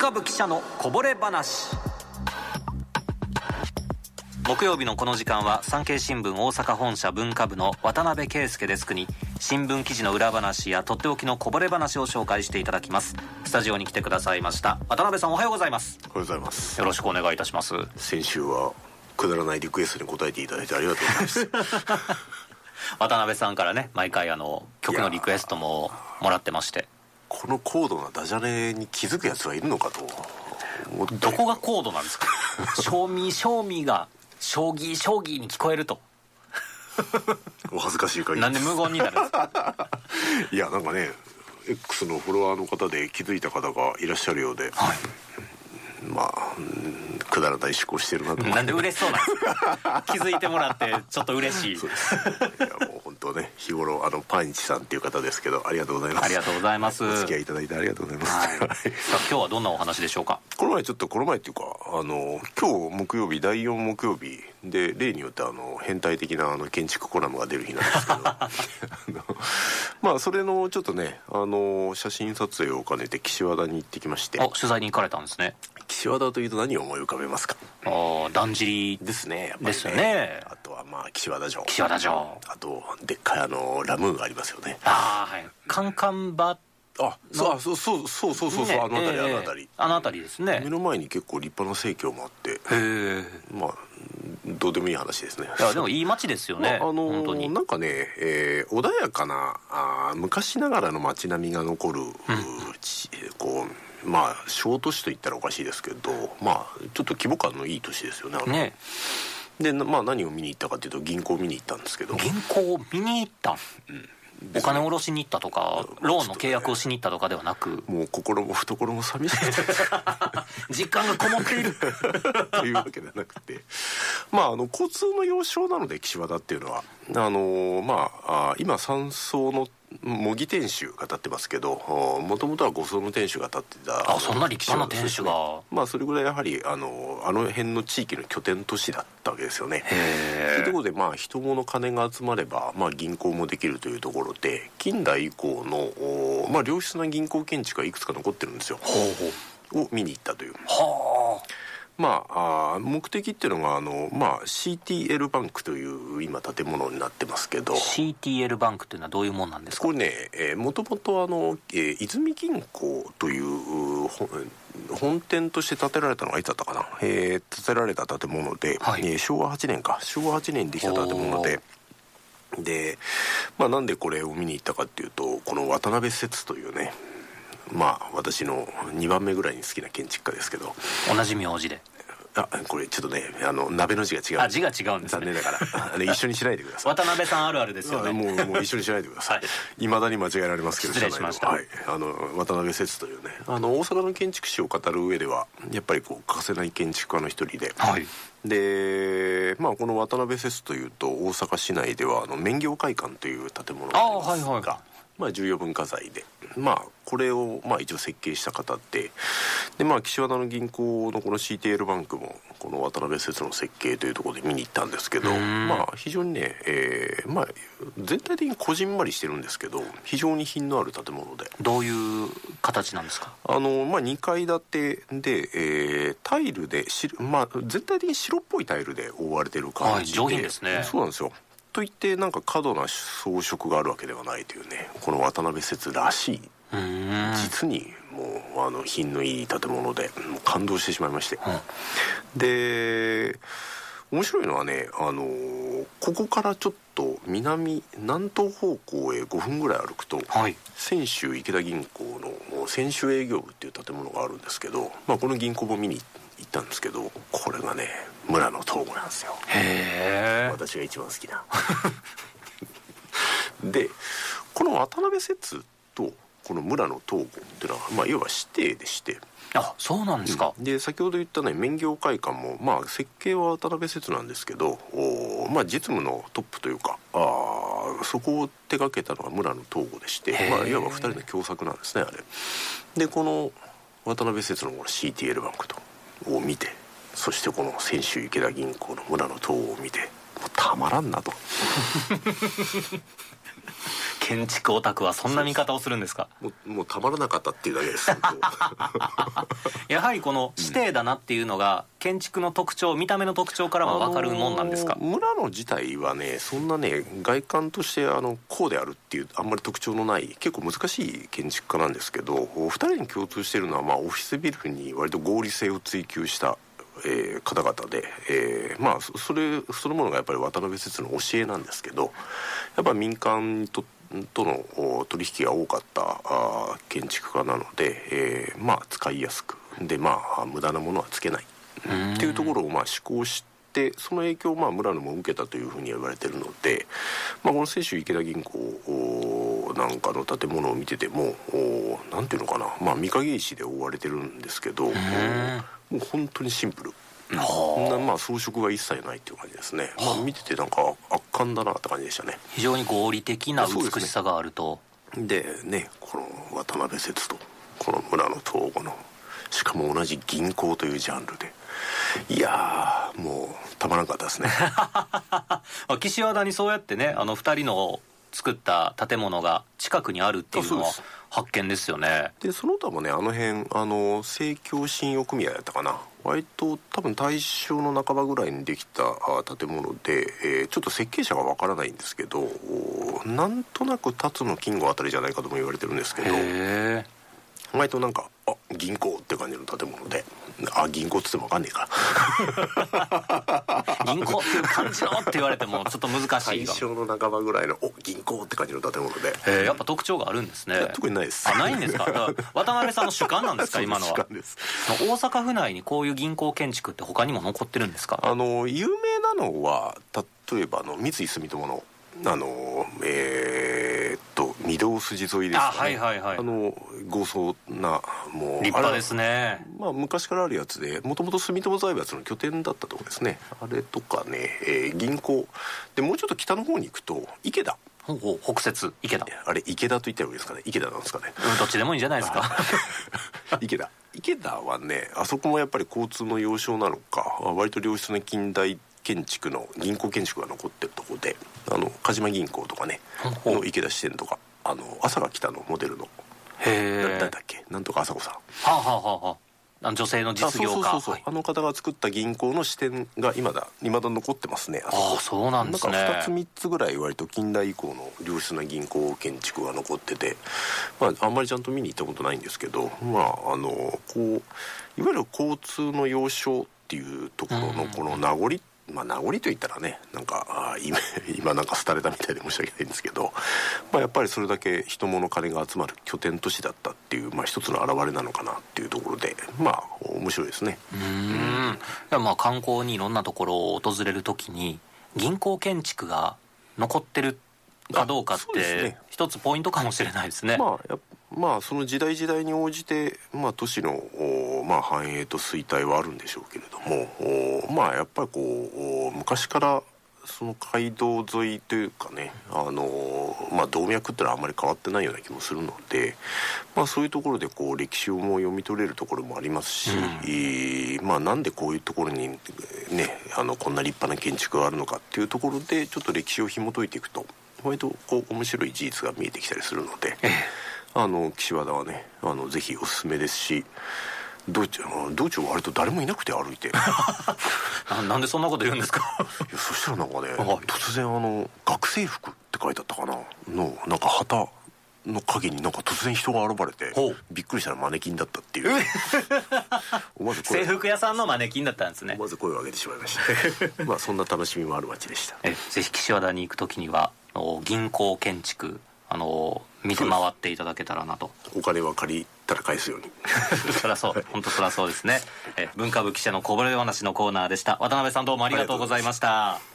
化部記者のこぼれ話。木曜日のこの時間は産経新聞大阪本社文化部の渡辺圭介デスクに新聞記事の裏話やとっておきのこぼれ話を紹介していただきます。スタジオに来てくださいました。渡辺さんおはようございます。おはようございます。よろしくお願いいたします。先週はくだらないリクエストに答えていただいてありがとうございます。渡辺さんからね毎回あの曲のリクエストももらってましてこの高度なダジャレに気づくやつはいるのかと。どこが高度なんですか？賞味賞味が将棋将棋に聞こえると。お恥ずかしい限りなんで無言になるんですか？いやなんかね X のフォロワーの方で気づいた方がいらっしゃるようで、はい。まあうんくだらない思考してるなと。なんで嬉しそうなんですか？気づいてもらってちょっと嬉しい。そうです。いやもう本当ね日頃あのパンチさんっていう方ですけどありがとうございます。ありがとうございます。お付き合いいただいてありがとうございます、はい、さあ今日はどんなお話でしょうか？この前ちょっとこの前っていうかあの今日木曜日第4木曜日で例によってあの変態的なあの建築コラムが出る日なんですけど。まあそれのちょっとねあの写真撮影を兼ねて岸和田に行ってきまして。お取材に行かれたんですね岸和田というと何を思い浮かべますか？ああだんじり。ですねやっぱりですよね。あとはまあ岸和田城。岸和田城。あとでっかいあのラムーンがありますよね。ああはい。カンカンバあそうあそうそうそうそうそうねあの辺り、ええ。あの辺り。あの辺りですね。目の前に結構立派な生協もあって。へえまあどうでもいい話ですね。いやでもいい街ですよね、まああのー本当に。なんかね、えー穏やかなあー昔ながらの街並みが残る、うちこうまあ小都市と言ったらおかしいですけどまあちょっと規模感のいい都市ですよね。ね。でなまあ何を見に行ったかというと銀行を見に行ったんですけど。銀行を見に行った、お金下ろしに行ったとかローンの契約をしに行ったとかではなく。もう心も懐も寂しくて。実感がこもっている。というわけではなくて。まああの交通の要衝なので岸和田っていうのは。あのまああ今三層の模擬天守が建ってますけどもともとは五層の天守が建ってたあそんな立派な天守が。まあそれぐらいやはりあのあの辺の地域の拠点都市だったわけですよね。へというところでまあ人物金が集まれば、まあ、銀行もできるというところで近代以降の、おまあ、良質な銀行建築がいくつか残ってるんですよ。を見に行ったという。はまあ、あー目的っていうのがあの、まあ、CTL バンクという今建物になってますけど。あ CTL バンクっていうのはどういうもんなんですか？これね、えー、もともとあの、えー泉銀行というほ本店として建てられたのがいつだったかな、えー建てられた建物で、はい。えー昭和8年か。昭和8年にできた建物で。で、まあ、なんでこれを見に行ったかっていうとこの渡辺節というねまあ私の2番目ぐらいに好きな建築家ですけど。同じ名字であこれちょっとねあの鍋の字が違う。あ字が違うんですね。残念ながら。あの一緒にしないでください。渡辺さんあるあるですよね。あもうもう一緒にしないでください、はい。いまだに間違えられますけど失礼しました。は。い、あの渡辺節というねあの大阪の建築史を語る上ではやっぱりこう欠かせない建築家の一人で、はい。でまあこの渡辺節というと大阪市内ではあの麺業会館という建物がありますあはいはい。がまあ重要文化財で。まあこれをまあ一応設計した方ででまあ岸和田の銀行のこの CTL バンクもこの渡辺節の設計というところで見に行ったんですけどん。まあ非常にね、えーまあ全体的にこじんまりしてるんですけど非常に品のある建物で。どういう形なんですか？あのまあ、2階建てで、えータイルでし、まあ、全体的に白っぽいタイルで覆われてる感じで、はい上品ですね。そうなんですよといってなんか過度な装飾があるわけではないというねこの渡辺節らしい実にもうあの品のいい建物で感動してしまいまして、で面白いのはねあのここからちょっと南南東方向へ5分ぐらい歩くと、はい。泉州池田銀行の泉州営業部っていう建物があるんですけど、まあ、この銀行も見に行ったんですけどこれがね村の東郷なんですよ。へえ。私が一番好きな。でこの渡辺節とこの村の東郷っていうのは、まあ、いわば指定でして。あそうなんですか、で先ほど言ったね麺業会館も、まあ、設計は渡辺節なんですけどおーまあ、実務のトップというかあーそこを手掛けたのが村野東郷でしてまあ、いわば2人の共作なんですねあれ。でこの渡辺節のこの CTL バンクとを見てそしてこの泉州池田銀行の村野東郷を見てもうたまらんなと。建築オタクはそんな見方をするんですか？もうもうたまらなかったっていうだけです。やはりこの指定だなっていうのが、建築の特徴見た目の特徴からは分かるもんなんですか、あのー村野自体はねそんなね外観としてあのこうであるっていうあんまり特徴のない結構難しい建築家なんですけどお二人に共通しているのは、まあ、オフィスビルに割と合理性を追求したえー方々で、えーまあそれそのものがやっぱり渡辺節の教えなんですけどやっぱ民間ととの取引が多かったあ建築家なので、えーまあ使いやすくでまあ無駄なものはつけないっていうところをまあ施行してその影響をまあ村野も受けたというふうに言われてるので、まあ、この泉州池田銀行おなんかの建物を見ててもおなんていうのかな、まあ、御影石で覆われてるんですけどおもう本当にシンプル。そんなまあ装飾が一切ないっていう感じですね、まあ、見ててなんか圧巻だなって感じでしたね。非常に合理的な美しさがあると、でねこの渡辺説とこの村の統合のしかも同じ銀行というジャンルで。いやーもうたまらなかったですね。まあ岸和田にそうやってねあの2人の作った建物が近くにあるっていうのは発見ですよね。でその他もねあの辺あの生協信用組合だったかな。割と多分大正の半ばぐらいにできたあ建物で、えーちょっと設計者がわからないんですけどおなんとなく辰野金吾あたりじゃないかとも言われてるんですけど割となんかあ銀行って感じの建物であ銀行っつってもわかんねえか。銀行っていう感じのって言われてもちょっと難しいが、大正の半ばぐらいのお銀行って感じの建物で。えーやっぱ特徴があるんですね。特にないです。あないんですか？渡辺さんの主観なんですか？今のは。そうです。大阪府内にこういう銀行建築って他にも残ってるんですか？あの有名なのは例えばあの三井住友のあのえー御堂筋沿いですかね。あはいはいはい。あの豪壮なもう立派ですね。まあ昔からあるやつでもともと住友財閥の拠点だったところですね。あれとかね、えー銀行。でもうちょっと北の方に行くと池田。ほうほう北摂池田。あれ池田と言ったらいいですかね。池田なんですかね。うんどっちでもいいんじゃないですか。池田。池田はねあそこもやっぱり交通の要衝なのか割と良質な近代建築の銀行建築が残ってるところであの鹿島銀行とかねの池田支店とかあの朝が来たのモデルの。へだっけ？なんとか朝子さん。はあ、はあはあは女性のあ実業家。そうそうそうそう、はい。あの方が作った銀行の支店が今だ未だ残ってますねあそこ。ああそうなんですね。なんか2つ3つぐらい割と近代以降の良質な銀行建築が残ってて、まあ、あんまりちゃんと見に行ったことないんですけどまああのこういわゆる交通の要衝っていうところのこの名残まあ名残といったらねなんかあー今今なんか廃れたみたいで申し訳ないんですけど、まあ、やっぱりそれだけ人物金が集まる拠点都市だったっていう、まあ、一つの表れなのかなっていうところでまあ面白いですね。うーんまあ観光にいろんなところを訪れるときに銀行建築が残ってるかどうかってね。一つポイントかもしれないですね、まあやまあその時代時代に応じて、まあ、都市の、おまあ、繁栄と衰退はあるんでしょうけれどもおまあやっぱりこうお昔からその街道沿いというかねあの、まあ、動脈ってのはあんまり変わってないような気もするので、まあ、そういうところでこう歴史をも読み取れるところもありますし、えーまあ、なんでこういうところに、ね、あのこんな立派な建築があるのかっていうところでちょっと歴史を紐解いていくと割とこう面白い事実が見えてきたりするので。あの岸和田はねあのぜひおすすめですし道中道中割と誰もいなくて歩いて。い ななんでそんなこと言うんですか？やそしたらなんかね、はい。突然あの「学生服」って書いてあったかな？のなんか旗の影になんか突然人が現れてびっくりしたらマネキンだったっていう。制服屋さんのマネキンだったんですね。思わず声を上げてしまいました。まあそんな楽しみもある街でした。えぜひ岸和田に行くときには銀行建築あの見て回っていただけたらなと。お金は借りたら返すように。そりゃそう。本当そりゃそうですね。え文化部記者のこぼれ話のコーナーでした。渡辺さんどうもありがとうございました